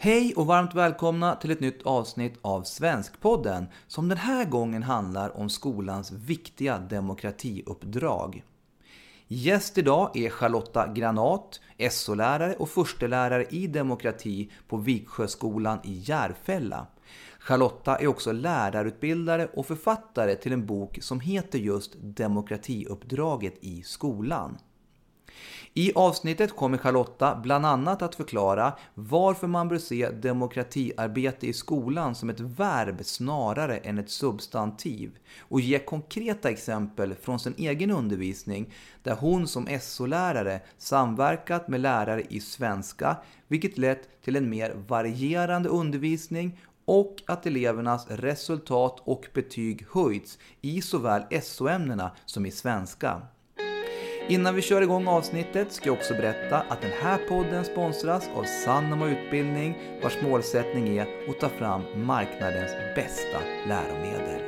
Hej och varmt välkomna till ett nytt avsnitt av Svenskpodden som den här gången handlar om skolans viktiga demokratiuppdrag. Gäst idag är Charlotta Granat, SO-lärare och förstelärare i demokrati på Viksjöskolan i Järfälla. Charlotta är också lärarutbildare och författare till en bok som heter just Demokratiuppdraget i skolan. I avsnittet kommer Charlotta bland annat att förklara varför man bör se demokratiarbete i skolan som ett verb snarare än ett substantiv och ge konkreta exempel från sin egen undervisning där hon som SO-lärare samverkat med lärare i svenska vilket lett till en mer varierande undervisning och att elevernas resultat och betyg höjts i såväl SO-ämnena som i svenska. Innan vi kör igång avsnittet ska jag också berätta att den här podden sponsras av Sannoma Utbildning vars målsättning är att ta fram marknadens bästa läromedel.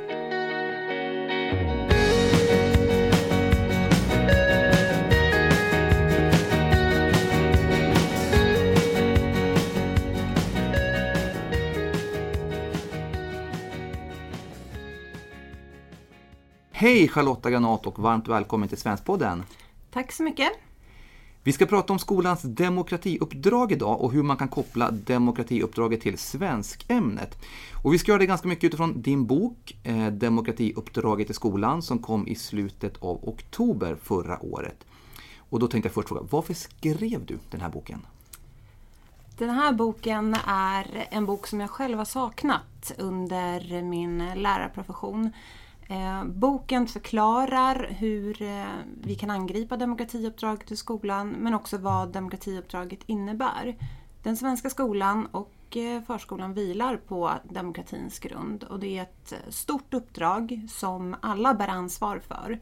Hej Charlotta Granat och varmt välkommen till Svenskpodden. Tack så mycket. Vi ska prata om skolans demokratiuppdrag idag och hur man kan koppla demokratiuppdraget till svenskämnet. Och vi ska göra det ganska mycket utifrån din bok eh, Demokratiuppdraget i skolan som kom i slutet av oktober förra året. Och då tänkte jag först fråga, varför skrev du den här boken? Den här boken är en bok som jag själv har saknat under min lärarprofession. Eh, boken förklarar hur eh, vi kan angripa demokratiuppdraget i skolan men också vad demokratiuppdraget innebär. Den svenska skolan och eh, förskolan vilar på demokratins grund och det är ett stort uppdrag som alla bär ansvar för.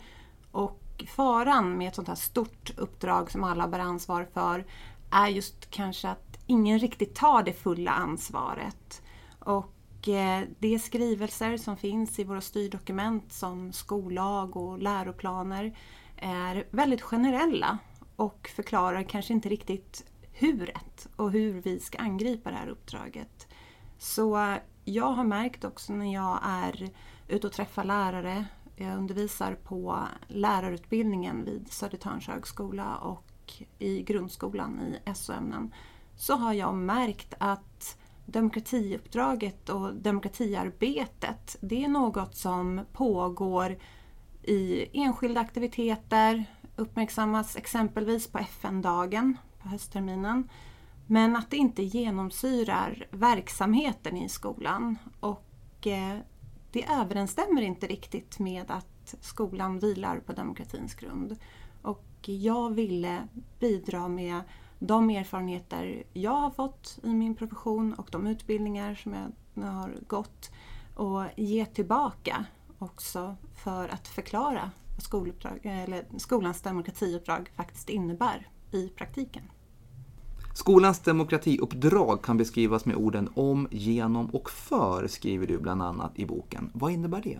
Och faran med ett sånt här stort uppdrag som alla bär ansvar för är just kanske att ingen riktigt tar det fulla ansvaret. Och Eh, det de skrivelser som finns i våra styrdokument som skollag och läroplaner är väldigt generella och förklarar kanske inte riktigt huret och hur vi ska angripa det här uppdraget. Så jag har märkt också när jag är ute och träffar lärare, jag undervisar på lärarutbildningen vid Södertörns högskola och i grundskolan i SO-ämnen, så har jag märkt att demokratiuppdraget och demokratiarbetet, det är något som pågår i enskilda aktiviteter, uppmärksammas exempelvis på FN-dagen på höstterminen. Men att det inte genomsyrar verksamheten i skolan och eh, det överensstämmer inte riktigt med att skolan vilar på demokratins grund. Och jag ville bidra med de erfarenheter jag har fått i min profession och de utbildningar som jag har gått och ge tillbaka också för att förklara vad skolans demokratiuppdrag faktiskt innebär i praktiken. Skolans demokratiuppdrag kan beskrivas med orden om, genom och för, skriver du bland annat i boken. Vad innebär det?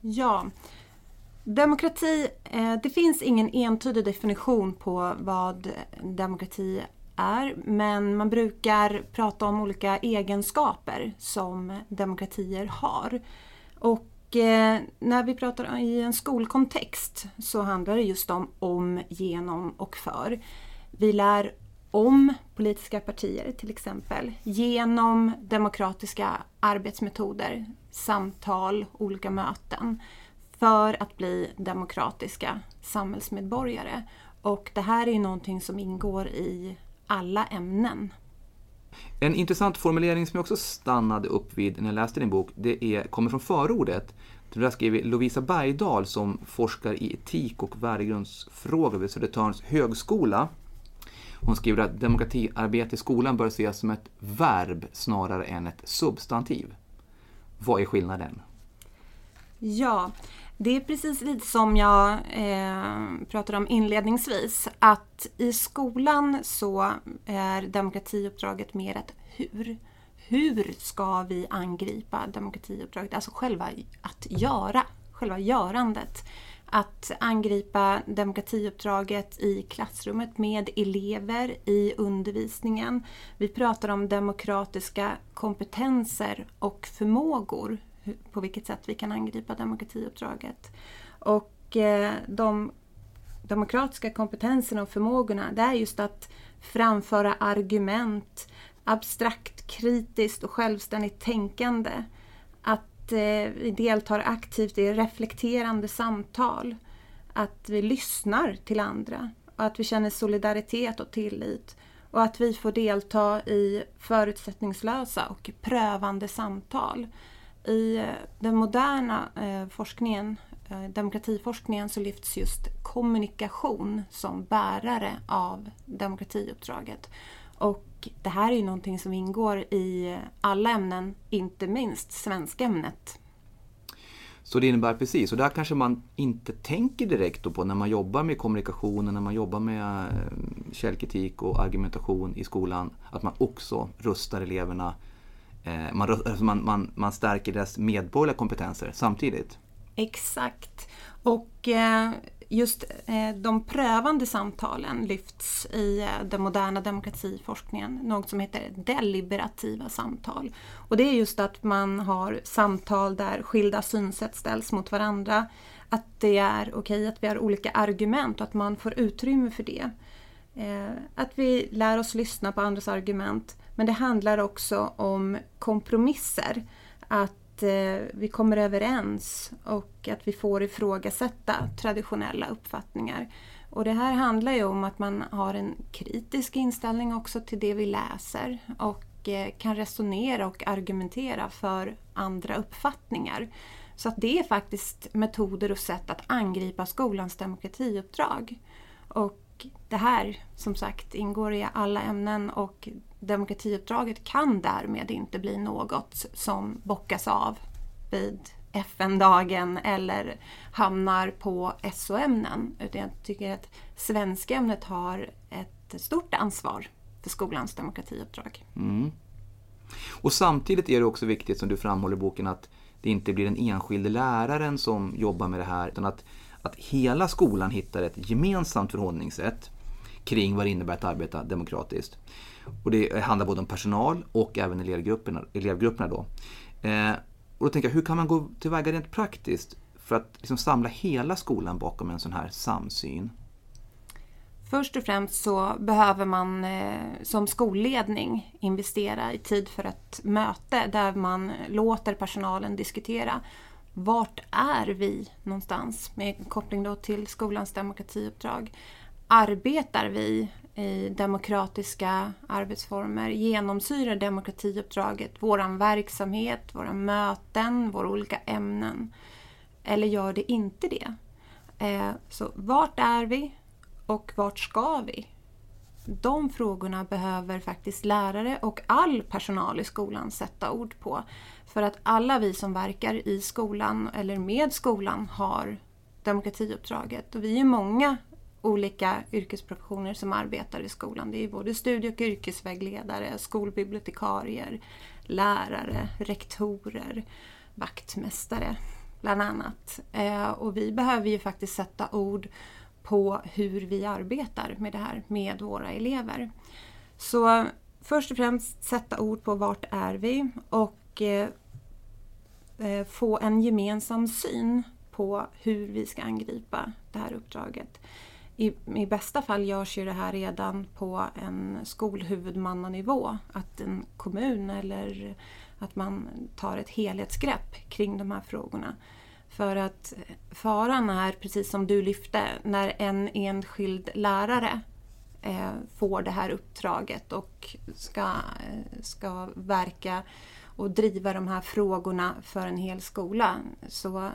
Ja, Demokrati, eh, det finns ingen entydig definition på vad demokrati är men man brukar prata om olika egenskaper som demokratier har. Och eh, när vi pratar i en skolkontext så handlar det just om om, genom och för. Vi lär om politiska partier till exempel genom demokratiska arbetsmetoder, samtal, olika möten för att bli demokratiska samhällsmedborgare. Och det här är någonting som ingår i alla ämnen. En intressant formulering som jag också stannade upp vid när jag läste din bok, det är, kommer från förordet. Där skriver Lovisa Bergdahl som forskar i etik och värdegrundsfrågor vid Södertörns högskola. Hon skriver att demokratiarbete i skolan bör ses som ett verb snarare än ett substantiv. Vad är skillnaden? Ja, det är precis lite som jag eh, pratade om inledningsvis. Att i skolan så är demokratiuppdraget mer ett hur. Hur ska vi angripa demokratiuppdraget? Alltså själva att göra, själva görandet. att angripa demokratiuppdraget i klassrummet med elever i undervisningen. Vi pratar om demokratiska kompetenser och förmågor, på vilket sätt vi kan angripa demokratiuppdraget. Och eh, de demokratiska kompetenserna och förmågorna, det är just att framföra argument, abstrakt, kritiskt och självständigt tänkande. Att eh, vi deltar aktivt i reflekterande samtal. Att vi lyssnar till andra och att vi känner solidaritet och tillit. Och att vi får delta i förutsättningslösa och prövande samtal. I eh, den moderna eh, forskningen, eh, demokratiforskningen, så lyfts just kommunikation som bärare av demokratiuppdraget. Och det här är ju någonting som ingår i alla ämnen, inte minst svenskämnet. Så det innebär precis, och där kanske man inte tänker direkt på när man jobbar med kommunikation, när man jobbar med källkritik och argumentation i skolan, att man också rustar eleverna, Eh, man, alltså man, man, man stärker deras medborgerliga kompetenser samtidigt. Exakt. Och eh, just eh, de prövande samtalen lyfts i den moderna demokratiforskningen, något som heter deliberativa samtal. Och det är just att man har samtal där skilda synsätt ställs mot varandra, att det är okej okay, att vi har olika argument och att man får utrymme för det. Att vi lär oss lyssna på andras argument, men det handlar också om kompromisser. Att eh, vi kommer överens och att vi får ifrågasätta traditionella uppfattningar. Och det här handlar ju om att man har en kritisk inställning också till det vi läser och eh, kan resonera och argumentera för andra uppfattningar. Så att det är faktiskt metoder och sätt att angripa skolans demokratiuppdrag. Och det här, som sagt, ingår i alla ämnen och demokratiuppdraget kan därmed inte bli något som bockas av vid FN-dagen eller hamnar på SO-ämnen. Utan jag tycker att svenskämnet har ett stort ansvar för skolans demokratiuppdrag. Mm. Och samtidigt är det också viktigt, som du framhåller i boken, att det inte blir den enskilde läraren som jobbar med det här, utan att, att hela skolan hittar ett gemensamt förhållningssätt kring vad det innebär att arbeta demokratiskt. Och det handlar både om personal och även elevgrupperna. elevgrupperna då. Eh, och då tänker jag, hur kan man gå tillväga rent praktiskt för att liksom samla hela skolan bakom en sån här samsyn? Först och främst så behöver man eh, som skolledning investera i tid för ett möte där man låter personalen diskutera vart är vi någonstans med koppling då till skolans demokratiuppdrag. Arbetar vi i demokratiska arbetsformer genomsyrar demokratiuppdraget vår verksamhet, våra möten, våra olika ämnen. Eller gör det inte det? Eh, så vart är vi och vart ska vi? De frågorna behöver faktiskt lärare och all personal i skolan sätta ord på. För att alla vi som verkar i skolan eller med skolan har demokratiuppdraget. Och vi är många olika yrkesprofessioner som arbetar i skolan. Det är både studie och yrkesvägledare, skolbibliotekarier, lärare, rektorer, vaktmästare bland annat. Eh, och vi behöver ju faktiskt sätta ord på hur vi arbetar med det här med våra elever. Så först och främst sätta ord på vart är vi och eh, eh, få en gemensam syn på hur vi ska angripa det här uppdraget i, i bästa fall görs ju det här redan på en skolhuvudmannanivå. Att en kommun eller att man tar ett helhetsgrepp kring de här frågorna. För att faran är, precis som du lyfte, när en enskild lärare eh, får det här uppdraget och ska, eh, ska verka och driva de här frågorna för en hel skola så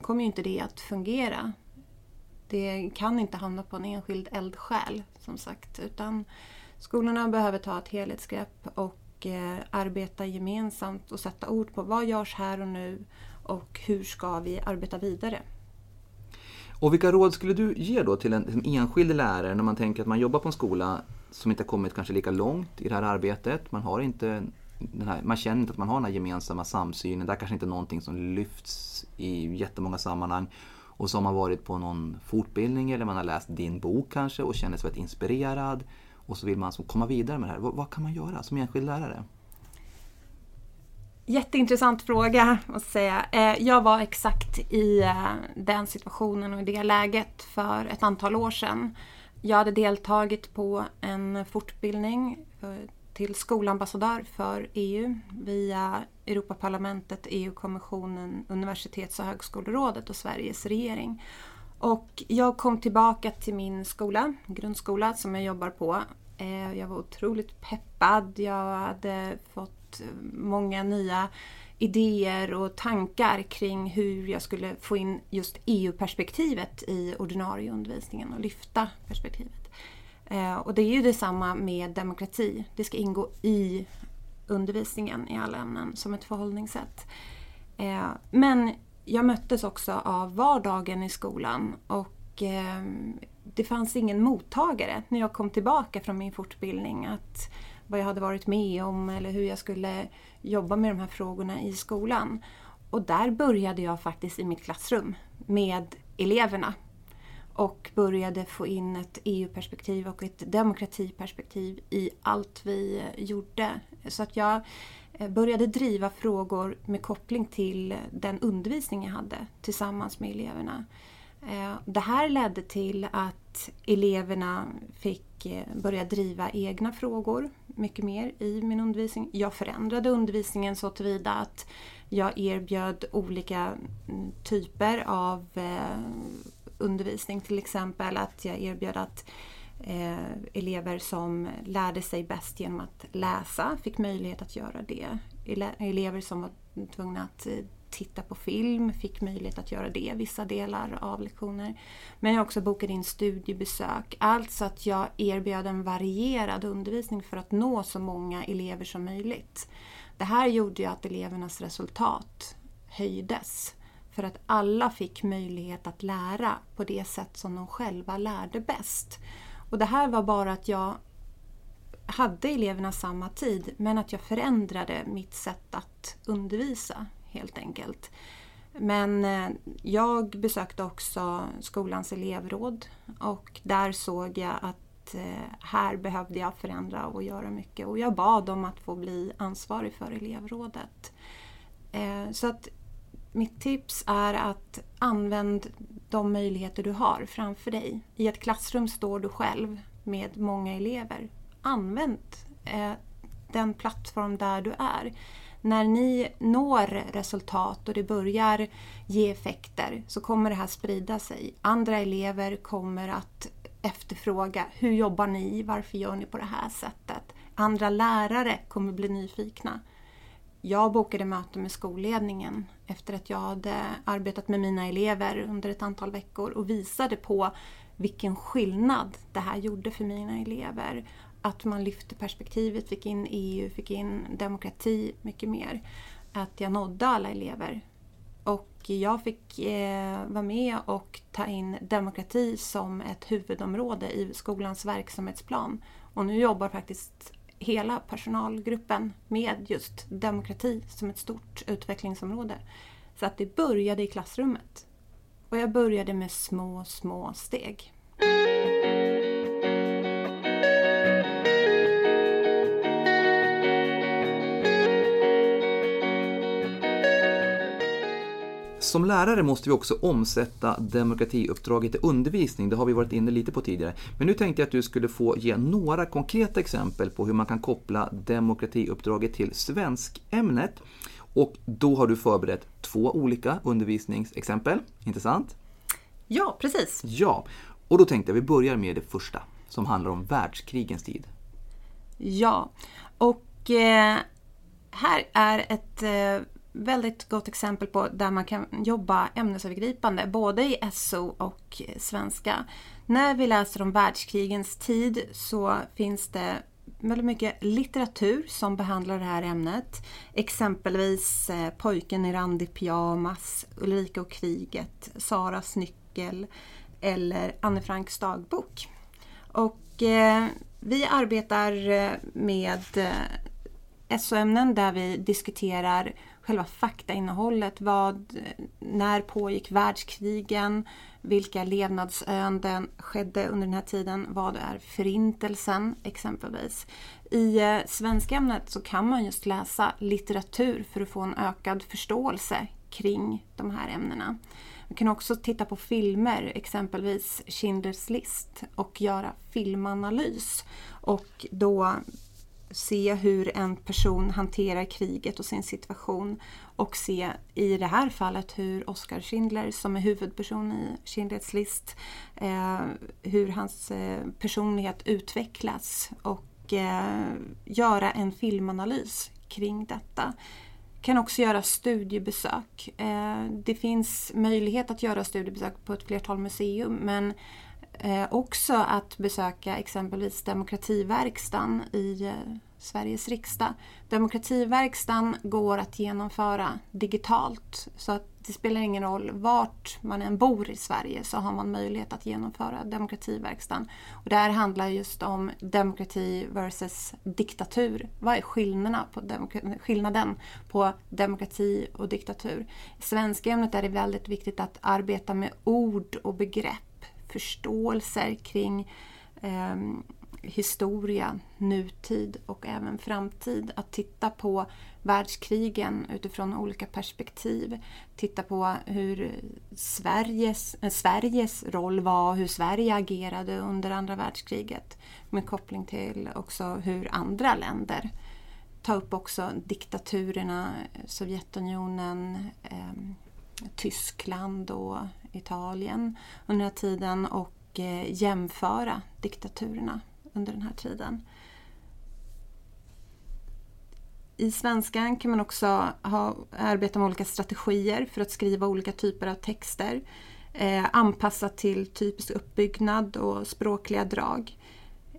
kommer ju inte det att fungera. Det kan inte hamna på en enskild eldsjäl som sagt utan skolorna behöver ta ett helhetsgrepp och eh, arbeta gemensamt och sätta ord på vad görs här och nu och hur ska vi arbeta vidare. Och vilka råd skulle du ge då till en, till en enskild lärare när man tänker att man jobbar på en skola som inte har kommit kanske lika långt i det här arbetet. Man, har inte här, man känner inte att man har den här gemensamma samsynen. Det är kanske inte någonting som lyfts i jättemånga sammanhang. Och så har man varit på någon fortbildning eller man har läst din bok kanske och känner sig väldigt inspirerad. Och så vill man komma vidare med det här. Vad, vad kan man göra som enskild lärare? Jätteintressant fråga måste säga. Eh, jag var exakt i eh, den situationen och i det läget för ett antal år sedan. Jag hade deltagit på en fortbildning eh, till skolambassadör för EU via Europaparlamentet, EU-kommissionen, Universitets och högskolerådet och Sveriges regering. Och jag kom tillbaka till min skola, grundskola, som jag jobbar på. Jag var otroligt peppad. Jag hade fått många nya idéer och tankar kring hur jag skulle få in just EU-perspektivet i ordinarie undervisningen och lyfta perspektivet. Eh, och det är ju detsamma med demokrati. Det ska ingå i undervisningen i alla ämnen som ett förhållningssätt. Eh, men jag möttes också av vardagen i skolan och eh, det fanns ingen mottagare när jag kom tillbaka från min fortbildning. Att vad jag hade varit med om eller hur jag skulle jobba med de här frågorna i skolan. Och där började jag faktiskt i mitt klassrum med eleverna och började få in ett EU-perspektiv och ett demokratiperspektiv i allt vi gjorde. Så att jag eh, började driva frågor med koppling till den undervisning jag hade tillsammans med eleverna. Eh, det här ledde till att eleverna fick eh, börja driva egna frågor mycket mer i min undervisning. Jag förändrade undervisningen så tillvida att jag erbjöd olika mm, typer av eh, undervisning. Till exempel att jag erbjöd att eh, elever som lärde sig bäst genom att läsa fick möjlighet att göra det. Elever som var tvungna att eh, titta på film, fick möjlighet att göra det vissa delar av lektioner. Men jag också bokade in studiebesök. Alltså att jag erbjöd en varierad undervisning för att nå så många elever som möjligt. Det här gjorde ju att elevernas resultat höjdes. För att alla fick möjlighet att lära på det sätt som de själva lärde bäst. Och det här var bara att jag hade eleverna samma tid men att jag förändrade mitt sätt att undervisa helt enkelt. Men eh, jag besökte också skolans elevråd och där såg jag att eh, här behövde jag förändra och göra mycket och jag bad om att få bli ansvarig för elevrådet. Eh, så att mitt tips är att använd de möjligheter du har framför dig. I ett klassrum står du själv med många elever. Använd den plattform där du är när ni når resultat och det börjar ge effekter så kommer det här sprida sig. Andra elever kommer att efterfråga hur jobbar ni? Varför gör ni på det här sättet? Andra lärare kommer bli nyfikna. Jag bokade möte med skolledningen efter att jag hade arbetat med mina elever under ett antal veckor och visade på vilken skillnad det här gjorde för mina elever att man lyfte perspektivet, fick in EU, fick in demokrati mycket mer. Att jag nådde alla elever. Och jag fick eh, vara med och ta in demokrati som ett huvudområde i skolans verksamhetsplan. Och nu jobbar faktiskt hela personalgruppen med just demokrati som ett stort utvecklingsområde. Så att det började i klassrummet. Och jag började med små, små steg. Som lärare måste vi också omsätta demokratiuppdraget i undervisning. Det har vi varit inne lite på tidigare. Men nu tänkte jag att du skulle få ge några konkreta exempel på hur man kan koppla demokratiuppdraget till svenskämnet. Och då har du förberett två olika undervisningsexempel. Intressant? Ja, precis. Ja, och då tänkte jag vi börjar med det första som handlar om världskrigens tid. Ja, och eh, här är ett eh, väldigt gott exempel på där man kan jobba ämnesövergripande, både i SO och svenska. När vi läser om världskrigens tid så finns det väldigt mycket litteratur som behandlar det här ämnet. Exempelvis eh, Pojken i randig pyjamas, Ulrika och kriget, Saras nyckel eller Anne Franks dagbok. Och eh, vi arbetar eh, med eh, SO-ämnen där vi diskuterar själva faktainnehållet. Vad, när pågick världskrigen? Vilka levnadsöden skedde under den här tiden? Vad är förintelsen exempelvis? I eh, svenskämnet så kan man just läsa litteratur för att få en ökad förståelse kring de här ämnena. Man kan också titta på filmer, exempelvis Schindler's list och göra filmanalys och då se hur en person hanterar kriget och sin situation och se i det här fallet hur Oskar Schindler som är huvudperson i Schindler's list, eh, hur hans eh, personlighet utvecklas och eh, göra en filmanalys kring detta. Kan också göra studiebesök. Eh, det finns möjlighet att göra studiebesök på ett flertal museum men eh, också att besöka exempelvis Demokrativerkstan i eh, Sveriges riksdag. Demokrativerkstan går att genomföra digitalt så att det spelar ingen roll vart man än bor i Sverige så har man möjlighet att genomföra demokrativerkstan. Och det här handlar just om demokrati versus diktatur. Vad är skillnaderna på skillnaden på demokrati och diktatur? I svenskämnet är det väldigt viktigt att arbeta med ord och begrepp, förståelser kring eh, historia, nutid och även framtid. Att titta på världskrigen utifrån olika perspektiv. Titta på hur Sveriges, eh, Sveriges roll var, hur Sverige agerade under andra världskriget. Med koppling till också hur andra länder ta upp också diktaturerna, Sovjetunionen, eh, Tyskland och Italien under den här tiden och eh, jämföra diktaturerna under den här tiden. I svenskan kan man också ha, arbeta med olika strategier för att skriva olika typer av texter. Eh, anpassat till typisk uppbyggnad och språkliga drag.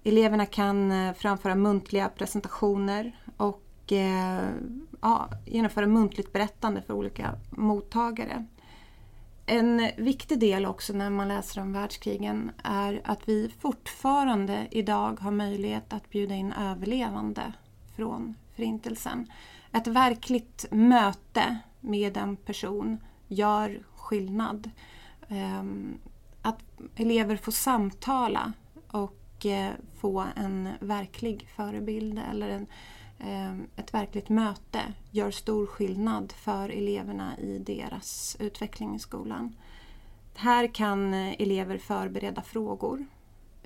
Eleverna kan eh, framföra muntliga presentationer och eh, ja, genomföra muntligt berättande för olika mottagare. En viktig del också när man läser om världskrigen är att vi fortfarande idag har möjlighet att bjuda in överlevande från Förintelsen. Ett verkligt möte med en person gör skillnad. Ehm, att elever får samtala och eh, få en verklig förebild eller en Ehm, ett verkligt möte gör stor skillnad för eleverna i deras utveckling i skolan. Här kan elever förbereda frågor.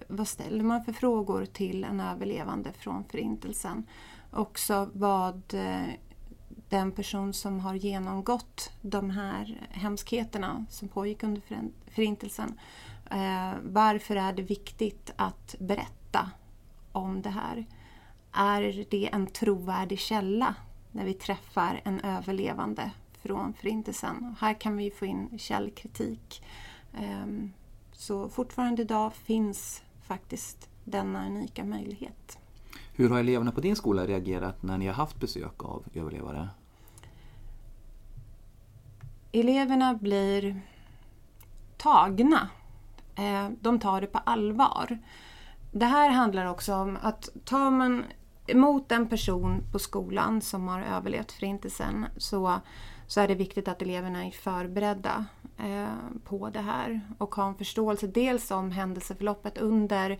Vad ställer man för frågor till en överlevande från Förintelsen? Också vad eh, den person som har genomgått de här hemskheterna som pågick under Förintelsen. Eh, varför är det viktigt att berätta om det här? Är det en trovärdig källa när vi träffar en överlevande från Förintelsen? Här kan vi få in källkritik. Ehm, så fortfarande idag finns faktiskt denna unika möjlighet. Hur har eleverna på din skola reagerat när ni har haft besök av överlevare? Eleverna blir tagna. Ehm, de tar det på allvar. Det här handlar också om att tar man mot en person på skolan som har överlevt Förintelsen så, så är det viktigt att eleverna är förberedda eh, på det här och har en förståelse dels om händelseförloppet under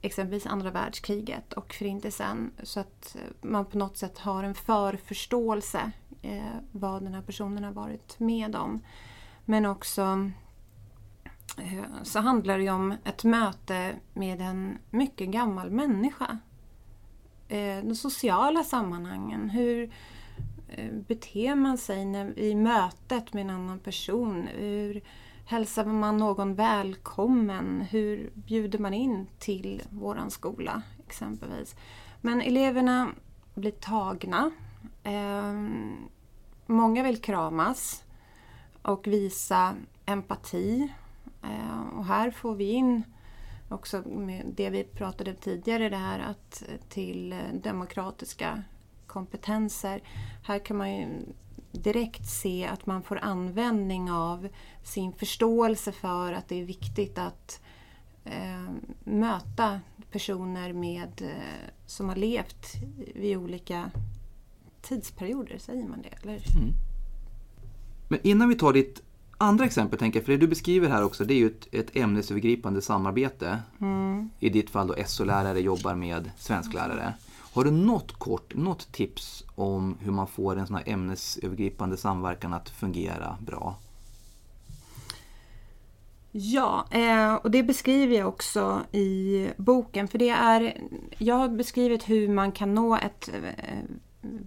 exempelvis andra världskriget och Förintelsen så att man på något sätt har en förförståelse eh, vad den här personen har varit med om. Men också eh, så handlar det om ett möte med en mycket gammal människa Eh, de sociala sammanhangen. Hur eh, beter man sig när, i mötet med en annan person? Hur hälsar man någon välkommen? Hur bjuder man in till våran skola exempelvis? Men eleverna blir tagna. Eh, många vill kramas och visa empati. Eh, och här får vi in också med det vi pratade tidigare, det här att till demokratiska kompetenser. Här kan man ju direkt se att man får användning av sin förståelse för att det är viktigt att eh, möta personer med, eh, som har levt vid olika tidsperioder, säger man det? Eller? Mm. Men innan vi tar ditt andra exempel, tänker jag, för det du beskriver här också, det är ju ett, ett ämnesövergripande samarbete. I ditt fall då SO-lärare jobbar med svensklärare. Har du något kort, något tips om hur man får en sån här ämnesövergripande samverkan att fungera bra? Ja, eh, och det beskriver jag också i boken. För det är, jag har beskrivit hur man kan nå ett eh,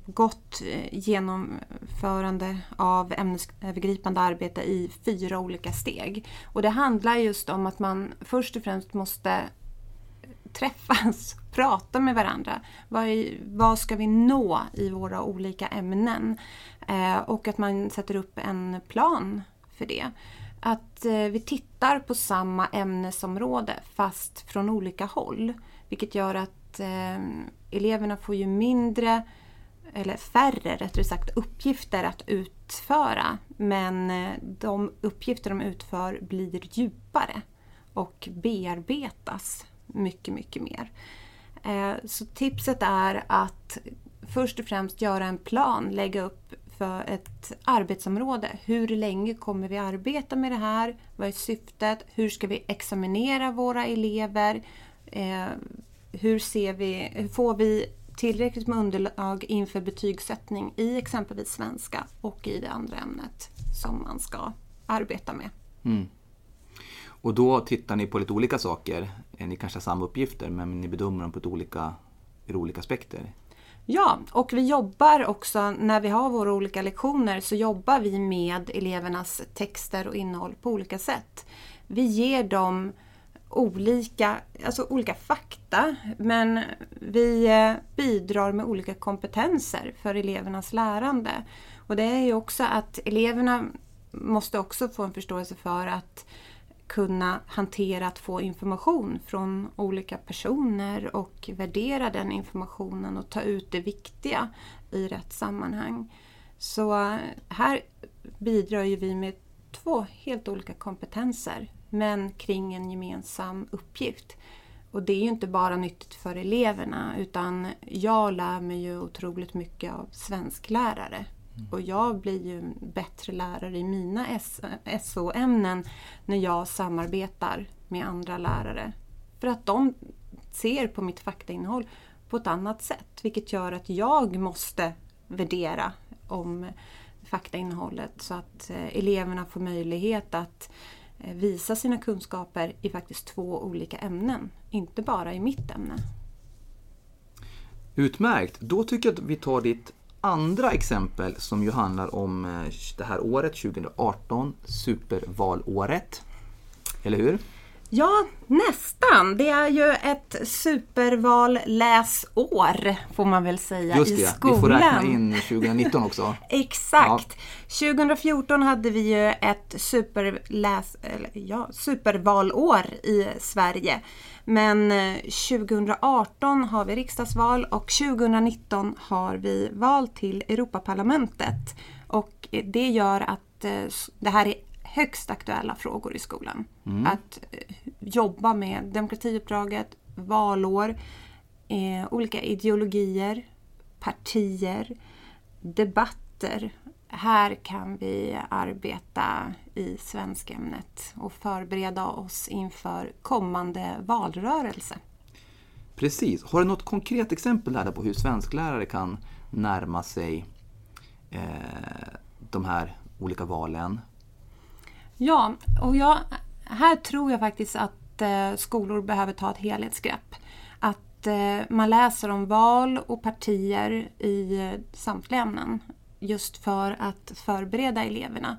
gott eh, genomförande av ämnesövergripande arbete i fyra olika steg. Och det handlar just om att man först och främst måste eh, träffas, prata med varandra. Vad, är, vad ska vi nå i våra olika ämnen? Eh, och att man sätter upp en plan för det. Att eh, vi tittar på samma ämnesområde fast från olika håll. Vilket gör att eh, eleverna får ju mindre eller färre rättare sagt uppgifter att utföra. Men eh, de uppgifter de utför blir djupare och bearbetas mycket, mycket mer. Eh, så tipset är att först och främst göra en plan, lägga upp för ett arbetsområde. Hur länge kommer vi arbeta med det här? Vad är syftet? Hur ska vi examinera våra elever? Eh, hur, ser vi, hur får vi tillräckligt med underlag inför betygssättning i exempelvis svenska och i det andra ämnet som man ska arbeta med. Mm. Och då tittar ni på lite olika saker. Ni kanske har samma uppgifter men ni bedömer dem på ett olika, ur olika aspekter. Ja, och vi jobbar också när vi har våra olika lektioner så jobbar vi med elevernas texter och innehåll på olika sätt. Vi ger dem olika, alltså olika fakta men vi eh, bidrar med olika kompetenser för elevernas lärande. Och det är ju också att eleverna måste också få en förståelse för att kunna hantera att få information från olika personer och värdera den informationen och ta ut det viktiga i rätt sammanhang. Så eh, här bidrar ju vi med två helt olika kompetenser men kring en gemensam uppgift. Och det är ju inte bara nyttigt för eleverna utan jag lär mig ju otroligt mycket av svensklärare. Mm. Och jag blir ju bättre lärare i mina SO-ämnen när jag samarbetar med andra lärare. För att de ser på mitt faktainnehåll på ett annat sätt vilket gör att jag måste värdera om faktainnehållet så att eh, eleverna får möjlighet att Eh, visa sina kunskaper i faktiskt två olika ämnen, inte bara i mitt ämne. Utmärkt! Då tycker jag att vi tar ditt andra exempel som ju handlar om eh, det här året, 2018, supervalåret. Eller hur? Ja, nästan. Det är ju ett supervalläsår får man väl säga Just det, i skolan. vi får räkna in 2019 också. Exakt. Ja. 2014 hade vi ju ett superläs, eller, ja, supervalår i Sverige. Men 2018 eh, har vi riksdagsval och 2019 har vi val till Europaparlamentet. Och det gör att eh, det här är högst aktuella frågor i skolan. Mm. Att eh, jobba med demokratiuppdraget, valår, eh, olika ideologier, partier, debatter. Här kan vi arbeta i svenskämnet och förbereda oss inför kommande valrörelse. Precis. Har du något konkret exempel där på hur svensklärare kan närma sig eh, de här olika valen? Ja, och jag, här tror jag faktiskt att eh, skolor behöver ta ett helhetsgrepp. Att eh, man läser om val och partier i eh, samtliga ämnen just för att förbereda eleverna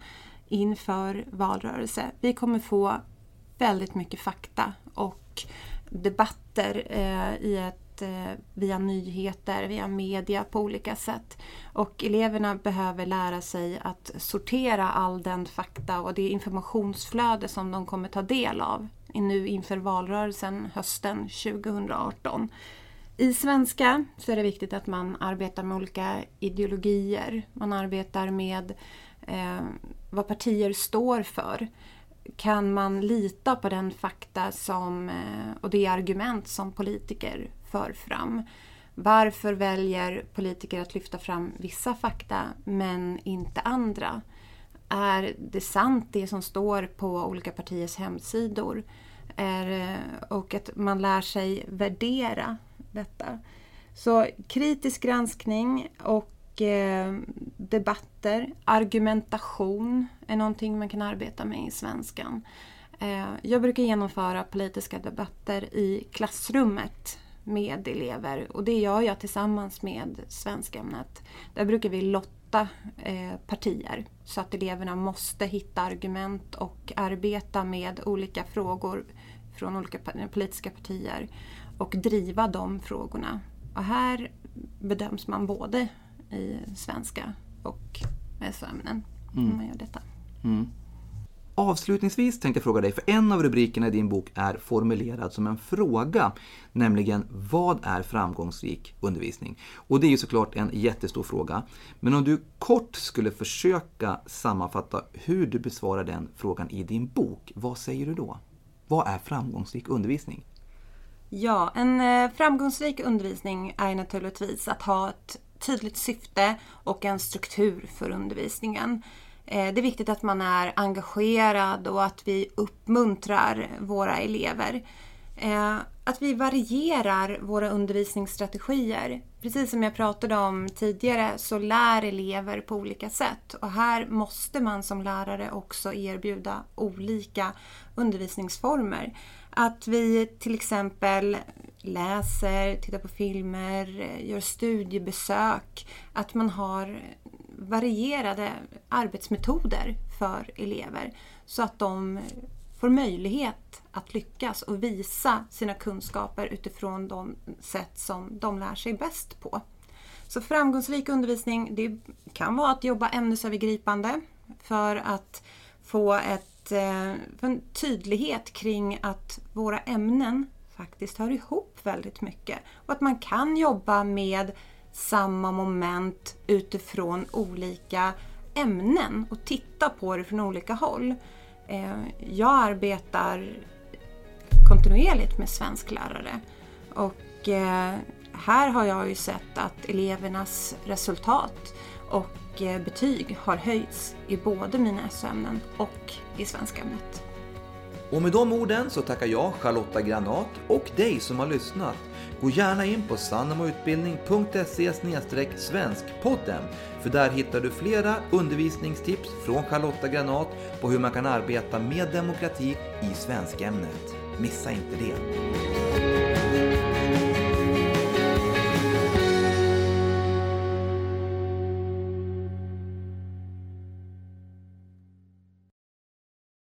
inför valrörelse. Vi kommer få väldigt mycket fakta och debatter eh, i ett Eh, via nyheter, via media på olika sätt. Och eleverna behöver lära sig att sortera all den fakta och det informationsflöde som de kommer ta del av nu inför valrörelsen hösten 2018. I svenska så är det viktigt att man arbetar med olika ideologier. Man arbetar med eh, vad partier står för. Kan man lita på den fakta som, eh, och det argument som politiker för fram. Varför väljer politiker att lyfta fram vissa fakta men inte andra? Är det sant det som står på olika partiers hemsidor? Är, och att man lär sig värdera detta. Så kritisk granskning och eh, debatter, argumentation är någonting man kan arbeta med i svenskan. Eh, jag brukar genomföra politiska debatter i klassrummet med elever och det gör jag tillsammans med svenskämnet. Där brukar vi lotta eh, partier så att eleverna måste hitta argument och arbeta med olika frågor från olika politiska partier och driva de frågorna. Och här bedöms man både i svenska och SO-ämnen mm. när man gör detta. Mm. Avslutningsvis tänkte jag fråga dig, för en av rubrikerna i din bok är formulerad som en fråga, nämligen vad är framgångsrik undervisning? Och det är ju såklart en jättestor fråga. Men om du kort skulle försöka sammanfatta hur du besvarar den frågan i din bok, vad säger du då? Vad är framgångsrik undervisning? Ja, en eh, framgångsrik undervisning är naturligtvis att ha ett tydligt syfte och en struktur för undervisningen. Eh, det är viktigt att man är engagerad och att vi uppmuntrar våra elever. Eh, att vi varierar våra undervisningsstrategier. Precis som jag pratade om tidigare så lär elever på olika sätt och här måste man som lärare också erbjuda olika undervisningsformer. Att vi till exempel läser, tittar på filmer, eh, gör studiebesök. Att man har varierade arbetsmetoder för elever så att de får möjlighet att lyckas och visa sina kunskaper utifrån de sätt som de lär sig bäst på. Så framgångsrik undervisning det kan vara att jobba ämnesövergripande för att få ett, eh, en tydlighet kring att våra ämnen faktiskt hör ihop väldigt mycket och att man kan jobba med samma moment utifrån olika ämnen och titta på det från olika håll. Eh, jag arbetar kontinuerligt med svensklärare och eh, här har jag ju sett att elevernas resultat och eh, betyg har höjts i både mina SO-ämnen och i svenskämnet. Och med de orden så tackar jag Charlotta Granat och dig som har lyssnat. Gå gärna in på sannamoutbildning.se svenskpodden för där hittar du flera undervisningstips från Charlotta Granat på hur man kan arbeta med demokrati i svenskämnet. Missa inte det!